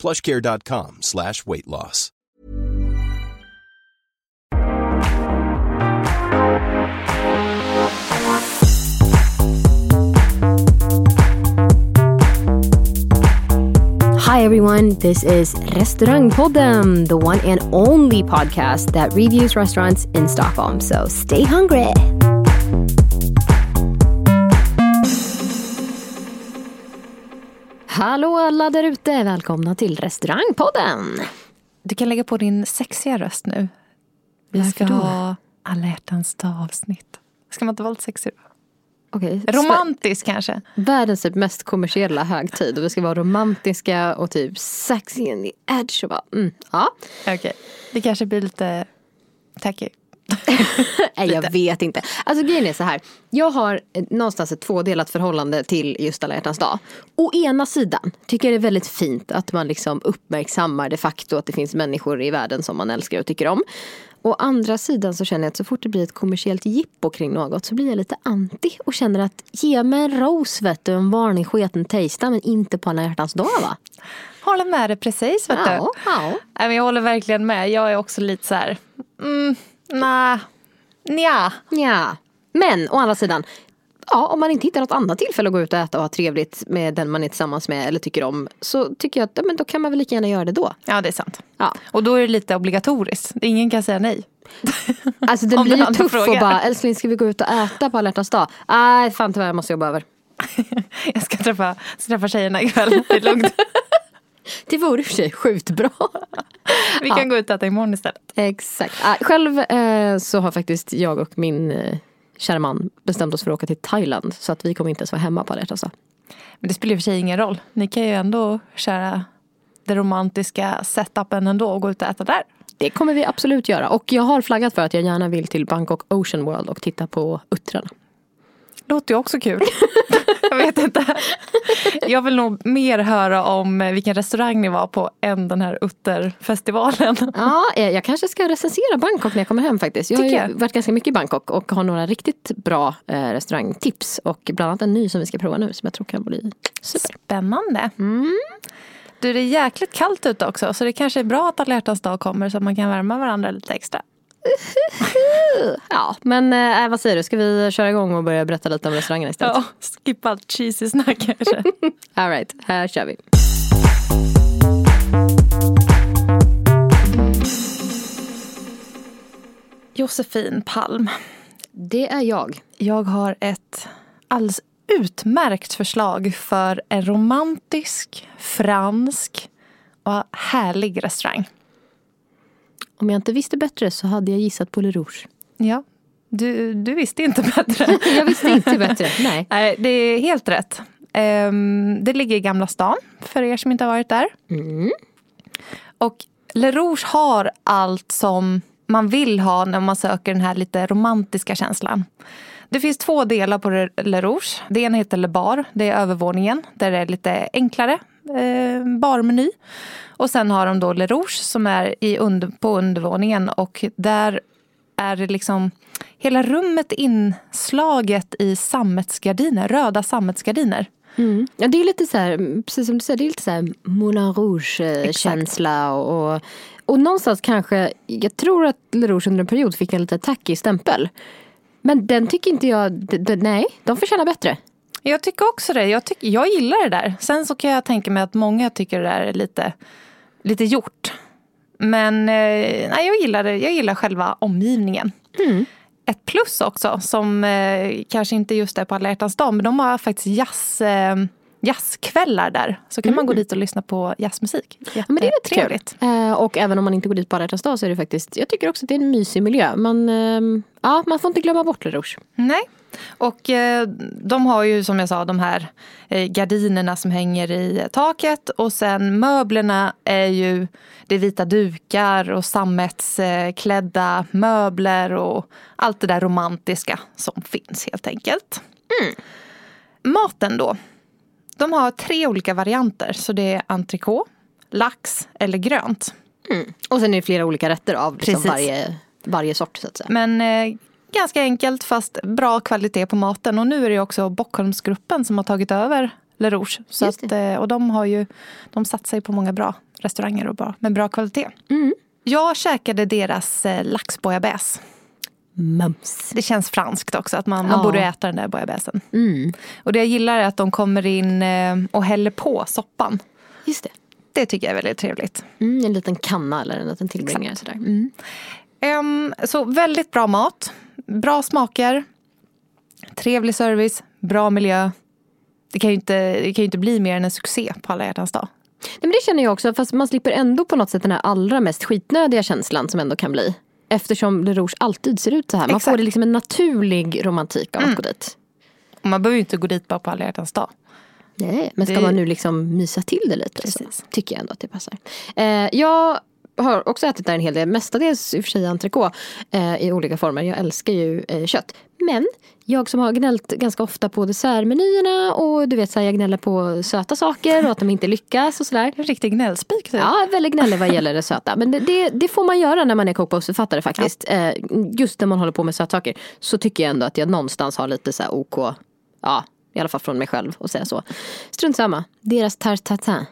plushcare.com slash weight loss. Hi, everyone. This is Restaurangpodden, the one and only podcast that reviews restaurants in Stockholm. So stay hungry. Hallå alla där ute. Välkomna till Restaurangpodden. Du kan lägga på din sexiga röst nu. Vi ska ha alla hjärtans dag-avsnitt. Ska man inte vara lite sexig? Okej. Romantisk kanske? Världens typ mest kommersiella högtid. Och vi ska vara romantiska och typ sexy in the edge. Och bara, mm, ja. Okej. Det kanske blir lite tacky. Nej, jag vet inte. Alltså grejen är så här. Jag har eh, någonstans ett tvådelat förhållande till just alla hjärtans dag. Å ena sidan tycker jag det är väldigt fint att man liksom uppmärksammar de facto att det finns människor i världen som man älskar och tycker om. Å andra sidan så känner jag att så fort det blir ett kommersiellt jippo kring något så blir jag lite anti och känner att ge mig en ros vet du, en varning sketen tasta men inte på alla hjärtans dag va? Håller med dig precis vet du. Ja, ja. Nej, men jag håller verkligen med. Jag är också lite så här. Mm, nah, nja. Ja, men å andra sidan. Ja, om man inte hittar något annat tillfälle att gå ut och äta och ha trevligt med den man är tillsammans med eller tycker om. Så tycker jag att ja, men då kan man väl lika gärna göra det då. Ja det är sant. Ja. Och då är det lite obligatoriskt. Ingen kan säga nej. Alltså det blir ju tufft att bara, älskling ska vi gå ut och äta på alla dag? Nej, fan tyvärr jag måste jobba över. Jag ska träffa, ska träffa tjejerna ikväll. Det är lugnt. Det vore i och för sig sjukt bra. Vi kan gå ut och äta imorgon istället. Exakt. Själv eh, så har faktiskt jag och min eh, kära man bestämt oss för att åka till Thailand. Så att vi kommer inte ens vara hemma på alla dag. Men det spelar i och för sig ingen roll. Ni kan ju ändå köra den romantiska setupen ändå och gå ut och äta där. Det kommer vi absolut göra. Och jag har flaggat för att jag gärna vill till Bangkok Ocean World och titta på uttrarna. Låter ju också kul. jag vet inte. Jag vill nog mer höra om vilken restaurang ni var på än den här utterfestivalen. Ja, eh, jag kanske ska recensera Bangkok när jag kommer hem faktiskt. Jag har jag. varit ganska mycket i Bangkok och har några riktigt bra eh, restaurangtips. Och bland annat en ny som vi ska prova nu som jag tror kan bli super. Spännande. Du, det är jäkligt kallt ute också så det kanske är bra att alla hjärtans dag kommer så att man kan värma varandra lite extra. Ja, men eh, vad säger du? Ska vi köra igång och börja berätta lite om restaurangerna istället? Ja, skippa allt cheesy snack kanske. All right, här kör vi. Josefin Palm. Det är jag. Jag har ett alldeles utmärkt förslag för en romantisk, fransk och härlig restaurang. Om jag inte visste bättre så hade jag gissat på Le Rouge. Ja, du, du visste inte bättre. Jag visste inte bättre, nej. Nej, det är helt rätt. Ehm, det ligger i Gamla stan, för er som inte har varit där. Och Le Rouge har allt som man vill ha när man söker den här lite romantiska känslan. Det finns två delar på Le Rouge. Det ena heter Le Bar, det är övervåningen där det är lite enklare eh, barmeny. Och sen har de då Le Rouge som är i under, på undervåningen och där är det liksom hela rummet inslaget i sammetsgardiner, röda sammetsgardiner. Ja, det är lite så här, precis som du säger, det är lite så här Moulin Rouge-känsla. Och, och, och någonstans kanske, jag tror att Le Rouge under en period fick en lite tacky stämpel. Men den tycker inte jag, d- d- nej, de förtjänar bättre. Jag tycker också det. Jag, tycker, jag gillar det där. Sen så kan jag tänka mig att många tycker det där är lite, lite gjort. Men eh, nej, jag, gillar det. jag gillar själva omgivningen. Ett plus också, som eh, kanske inte just är på alla hjärtans dag, men de har faktiskt jazz, eh, jazzkvällar där. Så kan man gå dit och lyssna på jazzmusik. Ja, men det är kul. Eh, och även om man inte går dit på alla hjärtans dag så är det faktiskt, jag tycker också att det är en mysig miljö. Men eh, ja, man får inte glömma bort Le Rouge. Nej, Och eh, de har ju som jag sa de här eh, gardinerna som hänger i taket och sen möblerna är ju det är vita dukar och sammetsklädda möbler och allt det där romantiska som finns helt enkelt. Mm. Maten då. De har tre olika varianter så det är entrecote, lax eller grönt. Mm. Och sen är det flera olika rätter av liksom varje, varje sort så att säga. Men eh, ganska enkelt fast bra kvalitet på maten. Och nu är det också Bockholmsgruppen som har tagit över Le Rouge. Så att, eh, och de har ju, de satsar ju på många bra restauranger och bra, med bra kvalitet. Mm. Jag käkade deras eh, laxbouillabaisse. Mums. Det känns franskt också, att man, ja. man borde äta den där bouillabaisen. Mm. Och det jag gillar är att de kommer in eh, och häller på soppan. Just det. Det tycker jag är väldigt trevligt. Mm, en liten kanna eller en liten tillbringare. Sådär. Mm. Um, så väldigt bra mat, bra smaker, trevlig service, bra miljö. Det kan ju inte, det kan ju inte bli mer än en succé på alla hjärtans dag. Nej, men det känner jag också, fast man slipper ändå på något sätt den här allra mest skitnödiga känslan som ändå kan bli. Eftersom Le Rouge alltid ser ut så här. Man Exakt. får det liksom en naturlig romantik av att mm. gå dit. Och man behöver ju inte gå dit bara på alla hjärtans dag. Nej, men ska det... man nu liksom mysa till det lite så tycker jag ändå att det passar. Eh, jag har också ätit där en hel del, mestadels i och för sig entrecote eh, i olika former. Jag älskar ju eh, kött. Men jag som har gnällt ganska ofta på dessertmenyerna och du vet så här, jag gnäller på söta saker och att de inte lyckas och sådär. En riktig gnällspik. Typ. Ja, väldigt gnällig vad gäller det söta. Men det, det, det får man göra när man är kokboksförfattare faktiskt. Ja. Eh, just när man håller på med sötsaker så tycker jag ändå att jag någonstans har lite så här OK, ja i alla fall från mig själv att säga så. Strunt samma. Deras tarte tatin.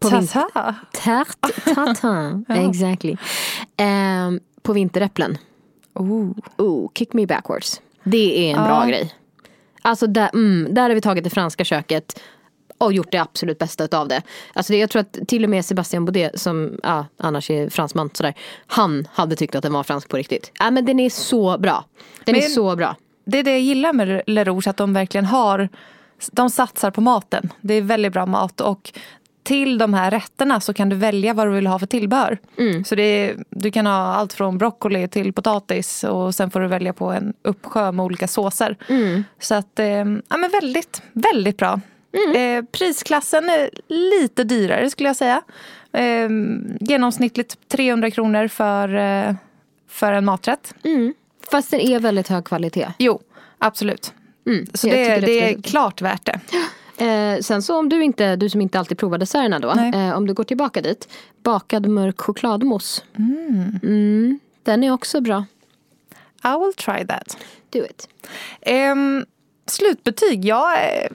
Tata? Tarte tatin, exactly. Eh, på vinteräpplen. Oh. oh, kick me backwards. Det är en bra grej. Alltså där, mm, där har vi tagit det franska köket och gjort det absolut bästa utav det. Alltså det, jag tror att till och med Sebastian Baudet som ja, annars är fransman sådär. Han hade tyckt att den var fransk på riktigt. Ja men den är så bra. Den men, är så bra det är det jag gillar med Le Rouge, att de verkligen har, de satsar på maten. Det är väldigt bra mat och till de här rätterna så kan du välja vad du vill ha för tillbehör. Mm. Så är, du kan ha allt från broccoli till potatis och sen får du välja på en uppsjö med olika såser. Mm. Så att, eh, ja men väldigt, väldigt bra. Mm. Eh, prisklassen är lite dyrare skulle jag säga. Eh, genomsnittligt 300 kronor för, eh, för en maträtt. Mm. Fast den är väldigt hög kvalitet. Jo, absolut. Mm, så det, det, det är klart värt det. Eh, sen så om du inte, du som inte alltid provar desserterna då, eh, om du går tillbaka dit. Bakad mörk chokladmousse. Mm. Mm, den är också bra. I will try that. Do it. Eh, slutbetyg, jag är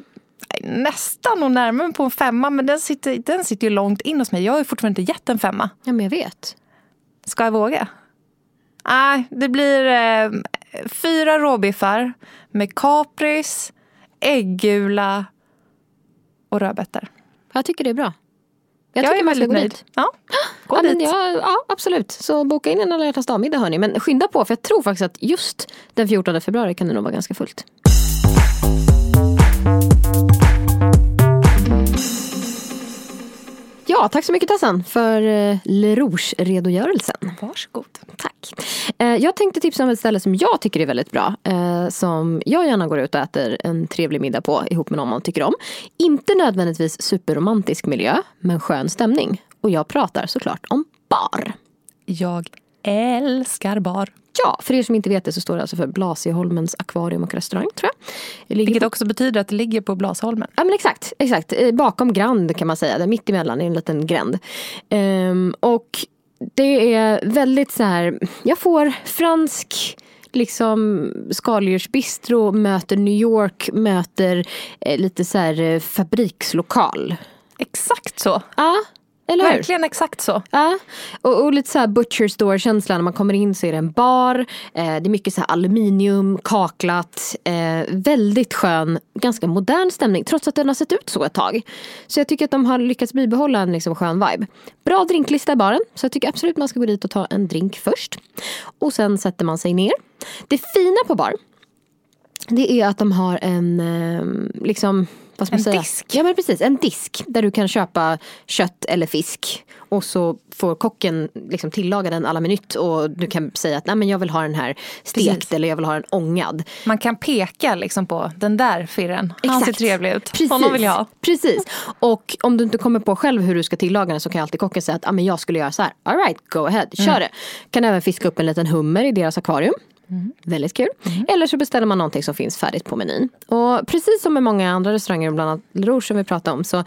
nästan och närmare på en femma men den sitter, den sitter ju långt in hos mig. Jag har ju fortfarande inte gett en femma. Ja men jag vet. Ska jag våga? Nej, det blir eh, fyra råbiffar med kapris, äggula och rödbetor. Jag tycker det är bra. Jag, jag är väldigt nöjd. Ja, gå ja, dit. Ja, ja, absolut. Så boka in en alla hjärtans dag-middag hörni. Men skynda på för jag tror faktiskt att just den 14 februari kan det nog vara ganska fullt. Ja, tack så mycket Tessan för eh, Le Rouge-redogörelsen. Varsågod. Tack. Eh, jag tänkte tipsa om ett ställe som jag tycker är väldigt bra. Eh, som jag gärna går ut och äter en trevlig middag på ihop med någon man tycker om. Inte nödvändigtvis superromantisk miljö, men skön stämning. Och jag pratar såklart om bar. Jag älskar bar. Ja, för er som inte vet det så står det alltså för Blasieholmens akvarium och restaurang tror jag. Vilket på... också betyder att det ligger på Blasieholmen. Ja men exakt, exakt. Eh, bakom Grand kan man säga, där mitt emellan är en liten gränd. Um, och det är väldigt så här, jag får fransk liksom skaldjursbistro möter New York, möter eh, lite så här eh, fabrikslokal. Exakt så. Ja, eller hur? Verkligen exakt så. Ja. Och, och lite så här butcher store känsla när man kommer in så är det en bar. Eh, det är mycket så här aluminium, kaklat. Eh, väldigt skön, ganska modern stämning trots att den har sett ut så ett tag. Så jag tycker att de har lyckats bibehålla en liksom skön vibe. Bra drinklista i baren så jag tycker absolut man ska gå dit och ta en drink först. Och sen sätter man sig ner. Det fina på bar det är att de har en, eh, liksom vad ska man En säga? disk? Ja men precis, en disk där du kan köpa kött eller fisk. Och så får kocken liksom tillaga den alla minut och du kan säga att Nej, men jag vill ha den här stekt Precis. eller jag vill ha den ångad. Man kan peka liksom på den där firren. Han ser trevlig ut. Precis. Honom vill jag ha. Precis. Och om du inte kommer på själv hur du ska tillaga den så kan alltid kocken säga att ah, men jag skulle göra så här. All right, go ahead, kör Mm. det. Kan även fiska upp en liten hummer i deras akvarium. Väldigt kul. Mm. Eller så beställer man någonting som finns färdigt på menyn. Och precis som med många andra restauranger, bland annat Rouge som vi pratade om, så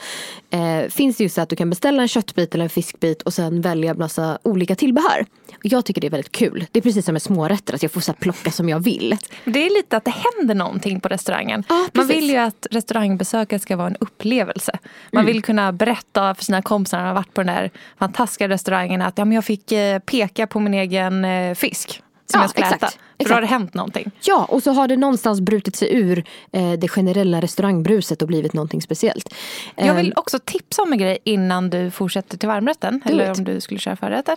eh, finns det ju så att du kan beställa en köttbit eller en fiskbit och sen välja massa olika tillbehör. Och jag tycker det är väldigt kul. Det är precis som med smårätter, att jag får så plocka som jag vill. Det är lite att det händer någonting på restaurangen. Ja, man vill ju att restaurangbesöket ska vara en upplevelse. Man Mm. vill kunna berätta för sina kompisar när man har varit på den där fantastiska restaurangen att ja, men jag fick eh, peka på min egen eh, fisk som Ja, jag skulle exakt. äta. För Exakt. då har det hänt någonting. Ja, och så har det någonstans brutit sig ur eh, det generella restaurangbruset och blivit någonting speciellt. Jag vill Eh, också tipsa om en grej innan du fortsätter till varmrätten. Eller om du skulle köra förrätten.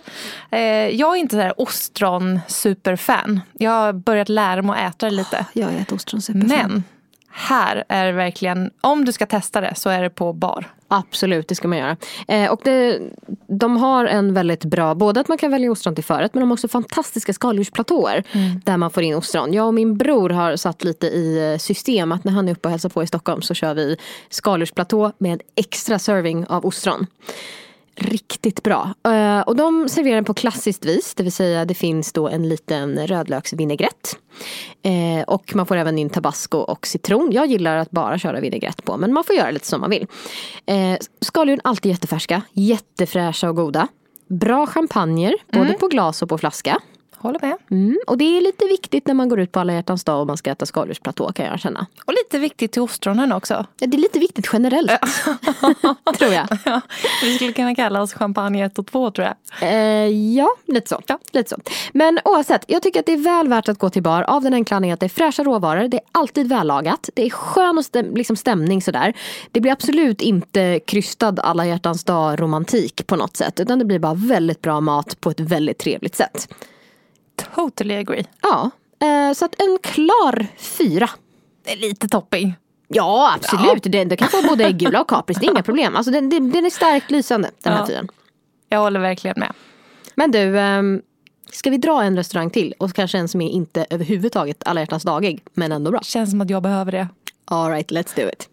Eh, jag är inte så här ostron superfan. Jag har börjat lära mig att äta det lite. jag äter ostron superfan. Men här är verkligen, om du ska testa det så är det på bar. Absolut, det ska man göra. Eh, och det, de har en väldigt bra, både att man kan välja ostron till förrätt men de har också fantastiska skaldjursplatåer där man får in ostron. Jag och min bror har satt lite i eh, system att när han är uppe och hälsar på i Stockholm så kör vi skaldjursplatå med extra serving av ostron. Riktigt bra. Eh, och de serverar den på klassiskt vis, det vill säga det finns då en liten rödlöksvinägrett. Eh, och man får även in tabasco och citron. Jag gillar att bara köra vinägrett på men man får göra lite som man vill. Eh, skaldjuren alltid jättefärska, jättefräscha och goda. Bra champagner, både på glas och på flaska. Håller med. Mm, och det är lite viktigt när man går ut på alla hjärtans dag och man ska äta skaldjursplatå kan jag känna. Och lite viktigt till ostronen också. Ja, Det är lite viktigt generellt. tror jag. Ja, vi skulle kunna kalla oss champagne 1 och 2 tror jag. Eh, ja, lite så. lite så. Men oavsett, jag tycker att det är väl värt att gå till bar av den enkla anledningen att det är fräscha råvaror, det är alltid vällagat, det är skön och stäm- liksom stämning sådär. Det blir absolut inte krystad alla hjärtans dag romantik på något sätt, utan det blir bara väldigt bra mat på ett väldigt trevligt sätt. Totally agree. Ja, eh, så att en klar fyra. Det är lite topping. Ja, absolut. Det, det kan få både gula och kapris, det är inga problem. Alltså, den, den är starkt lysande, den här Ja. fyran. Jag håller verkligen med. Men du, ehm, ska vi dra en restaurang till? Och kanske en som är inte överhuvudtaget alla hjärtans dagig, men ändå bra. Känns som att jag behöver det. All right, let's do it.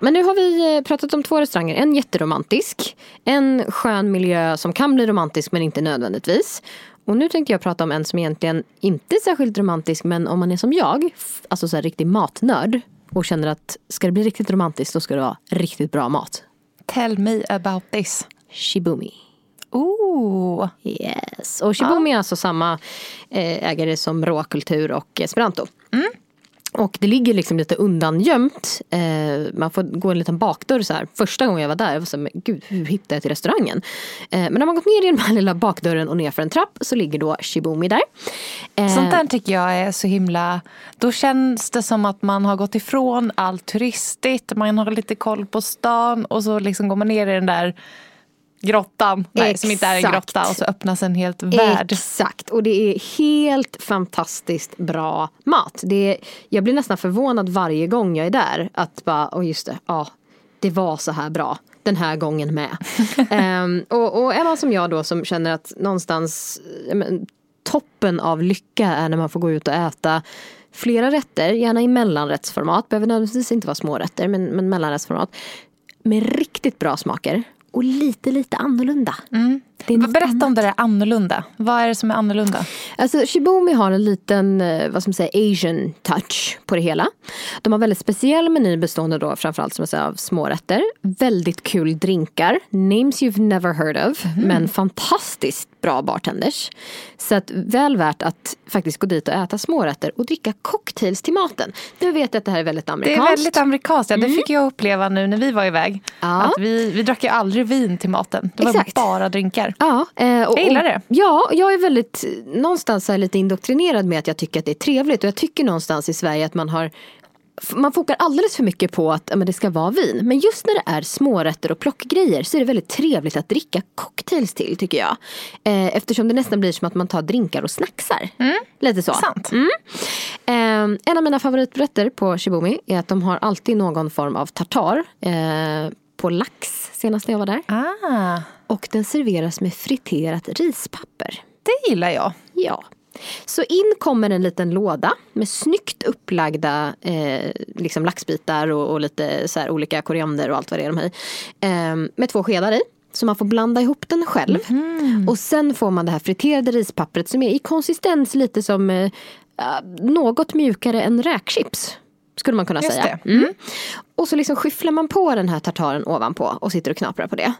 Men nu har vi eh, pratat om två restauranger. En jätteromantisk, en skön miljö som kan bli romantisk men inte nödvändigtvis. Och nu tänkte jag prata om en som egentligen inte är särskilt romantisk men om man är som jag, alltså så här riktig matnörd och känner att ska det bli riktigt romantiskt då ska det vara riktigt bra mat. Tell me about this. Shibumi. Ooh. Yes. Och Shibumi är alltså samma eh, ägare som Råkultur och Esperanto. Och det ligger liksom lite undangömt. Eh, man får gå en liten bakdörr så här. Första gången jag var där, jag var så här, men gud hur hittade jag till restaurangen? Eh, men när man gått ner i den här lilla bakdörren och ner för en trapp så ligger då Shibumi där. Eh, Sånt där tycker jag är så himla... Då känns det som att man har gått ifrån allt turistigt. Man har lite koll på stan och så liksom går man ner i den där grottan. Nej, som inte är en grotta. Och så öppnas en helt värld. Exakt, och det är helt fantastiskt bra mat. Det är, jag blir nästan förvånad varje gång jag är där. Att bara, åh just det, ja, det var så här bra. Den här gången med. Ehm, och, och är man som jag då som känner att någonstans men, toppen av lycka är när man får gå ut och äta flera rätter, gärna i mellanrättsformat. Behöver nödvändigtvis inte vara smårätter, men, men mellanrättsformat. Med riktigt bra smaker. Och lite, lite annorlunda. Mm. Berätta om det där annorlunda. Vad är det som är annorlunda? Alltså Shibumi har en liten, eh, vad ska man säga, asian touch på det hela. De har väldigt speciell meny bestående då framförallt som jag säger, av smårätter. Väldigt kul drinkar, names you've never heard of, men fantastiskt bra bartenders. Så att väl värt att faktiskt gå dit och äta smårätter och dricka cocktails till maten. Nu vet jag att det här är väldigt Det amerikanskt. är väldigt amerikanskt. Ja, det fick jag uppleva nu när vi var iväg. Ja. Att vi, vi drack ju aldrig vin till maten. Det var Exakt. bara drinkar. Ja, eh, och, Jag gillar det. Ja, jag är väldigt någonstans här lite indoktrinerad med att jag tycker att det är trevligt. Och jag tycker någonstans i Sverige att man har man fokar alldeles för mycket på att men det ska vara vin. Men just när det är smårätter och plockgrejer så är det väldigt trevligt att dricka cocktails till tycker jag. Eh, eftersom det nästan blir som att man tar drinkar och snacksar. Mm. Lite så. Sant. Mm. Eh, en av mina favoriträtter på Shibumi är att de har alltid någon form av tartar. Eh, på lax senast när jag var där. Ah, Och den serveras med friterat rispapper. det gillar jag. Ja. Så in kommer en liten låda med snyggt upplagda eh, liksom laxbitar och, och lite så olika koriander och allt vad det är de har i. Eh, med två skedar i. Så man får blanda ihop den själv. Och sen får man det här friterade rispappret som är i konsistens lite som eh, något mjukare än räkchips. Skulle man kunna Just säga. Mm. Och så liksom skyfflar man på den här tartaren ovanpå och sitter och knaprar på det.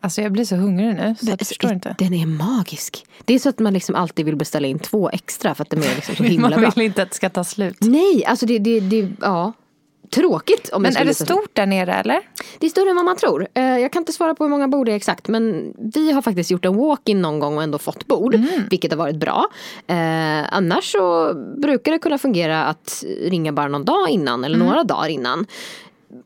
Alltså jag blir så hungrig nu så jag förstår inte. Den är magisk. Det är så att man liksom alltid vill beställa in två extra för att de är liksom så himla Man bra. vill inte att det ska ta slut. Nej, alltså det, det, det ja. Tråkigt om Men är det stort där nere eller? Det är större än vad man tror. Eh, Jag kan inte svara på hur många bord det är exakt men vi har faktiskt gjort en walk-in någon gång och ändå fått bord. Mm. Vilket har varit bra. Eh, annars så brukar det kunna fungera att ringa bara någon dag innan eller Mm. några dagar innan.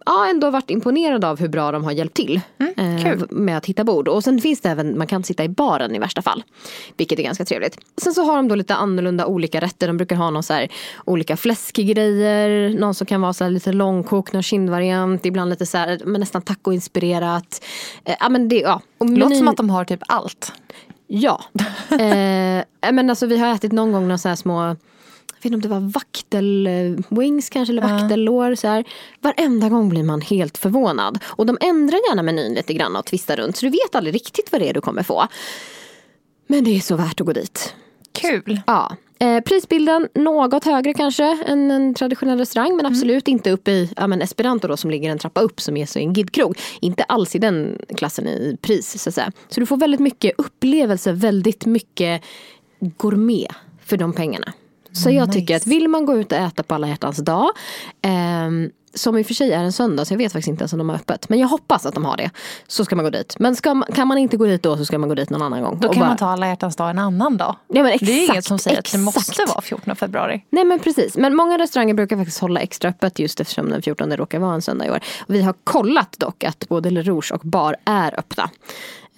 Ja, ändå varit imponerad av hur bra de har hjälpt till eh, Mm, kul. med att hitta bord. Och sen finns det även, man kan sitta i baren i värsta fall. Vilket är ganska trevligt. Sen så har de då lite annorlunda olika rätter. De brukar ha någon så här, olika fläskgrejer. Någon som kan vara så här lite långkok, någon kindvariant. Ibland lite så här, men nästan tacoinspirerat. Eh, ja, men det, ja. Och Det låter menyn- som att de har typ allt. Ja. eh, men alltså vi har ätit någon gång några så här små vet inte om det var vaktel-wings kanske eller vaktellår. Så här. Varenda gång blir man helt förvånad. Och de ändrar gärna menyn lite grann och twistar runt. Så du vet aldrig riktigt vad det är du kommer få. Men det är så värt att gå dit. Kul. Ja. Eh, prisbilden något högre kanske än en traditionell restaurang men absolut inte uppe i ja, men Esperanto då, som ligger en trappa upp som är så en gidkrog. Inte alls i den klassen i pris. Så, att säga. så du får väldigt mycket upplevelse, väldigt mycket gourmet för de pengarna. Så jag tycker att vill man gå ut och äta på alla hjärtans dag ehm, som i och för sig är en söndag så jag vet faktiskt inte ens om de har öppet. Men jag hoppas att de har det. Så ska man gå dit. Men ska kan man inte gå dit då så ska man gå dit någon annan gång. Då kan bara- man ta alla hjärtans dag en annan dag. Ja, men det är exakt, inget som säger att det måste exakt. vara 14 februari. Nej men precis, men många restauranger brukar faktiskt hålla extra öppet just eftersom den 14 råkar vara en söndag i år. Vi har kollat dock att både Le Rouge och Bar är öppna.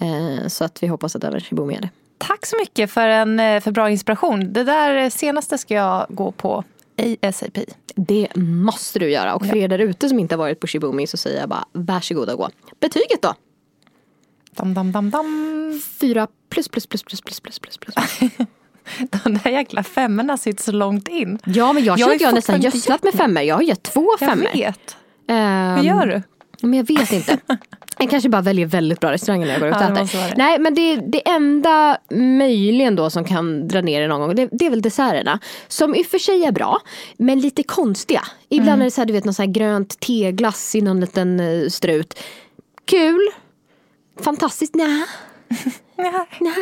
Eh, så att vi hoppas att även Shibumi är det. Tack så mycket för en eh, för bra inspiration. Det där eh, senaste ska jag gå på ASAP. Det måste du göra. Och för er där ute som inte har varit på Shibumi så säger jag bara varsågod och gå. Betyget då? Dam, dam, dam, dam. Fyra plus, plus, plus, plus, plus, plus, plus. plus. De där jäkla femmorna sitter så långt in. Ja, men jag känner att jag nästan gödslat med femmor. Jag har gett två femmor. Jag vet. Um, Hur ehm, gör du? Men jag vet inte. Jag kanske bara väljer väldigt bra restauranger när jag går ut och Ja, äter. Nej men det, det enda möjligen då som kan dra ner det någon gång det, det är väl desserterna. Som i och för sig är bra men lite konstiga. Ibland Mm. är det så här, du vet någon så här grönt teglass i någon liten eh, strut. Kul. Fantastiskt, nej. Nej.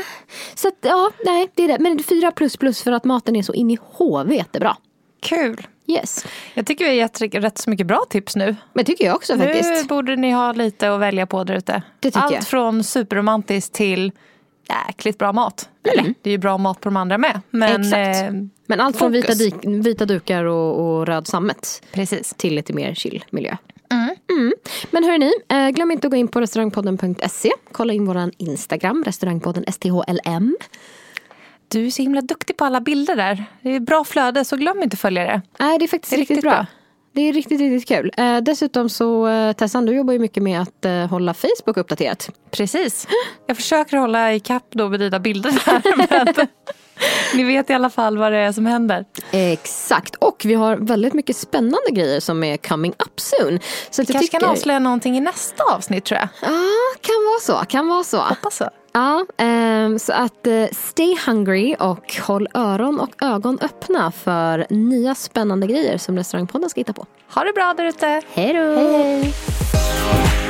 Så att, ja, nej det är det. Men fyra plus plus för att maten är så in i hovet bra. Kul. Yes. Jag tycker vi har gett rätt så mycket bra tips nu. Men tycker jag också faktiskt. Nu borde ni ha lite att välja på där ute. Allt jag. från superromantiskt till jäkligt bra mat. Eller, det är ju bra mat på de andra med. Men, Mm. Exakt. eh, Men allt från vita, dik, vita dukar och, och röd sammet precis. till lite mer chill miljö. Mm. Men hörni, eh, glöm inte att gå in på restaurangpodden.se. Kolla in våran Instagram, restaurangpodden STHLM. Du är så himla duktig på alla bilder där. Det är bra flöde så glöm inte att följa det. Nej, det är faktiskt Det är riktigt, riktigt bra. bra. Det är riktigt, riktigt kul. Eh, dessutom så, eh, Tessan, du jobbar ju mycket med att eh, hålla Facebook uppdaterat. Precis. Jag försöker hålla ikapp då med dina bilder där. Ni vet i alla fall vad det är som händer. Exakt, och vi har väldigt mycket spännande grejer som är coming up soon. Så jag Kanske tycker... kan avslöja någonting i nästa avsnitt tror jag. Ja, kan vara så, kan vara så. Hoppas så. Ja, ehm, så att eh, stay hungry och håll öron och ögon öppna för nya spännande grejer som Restaurangpodden ska hitta på. Ha det bra där ute. Hej då!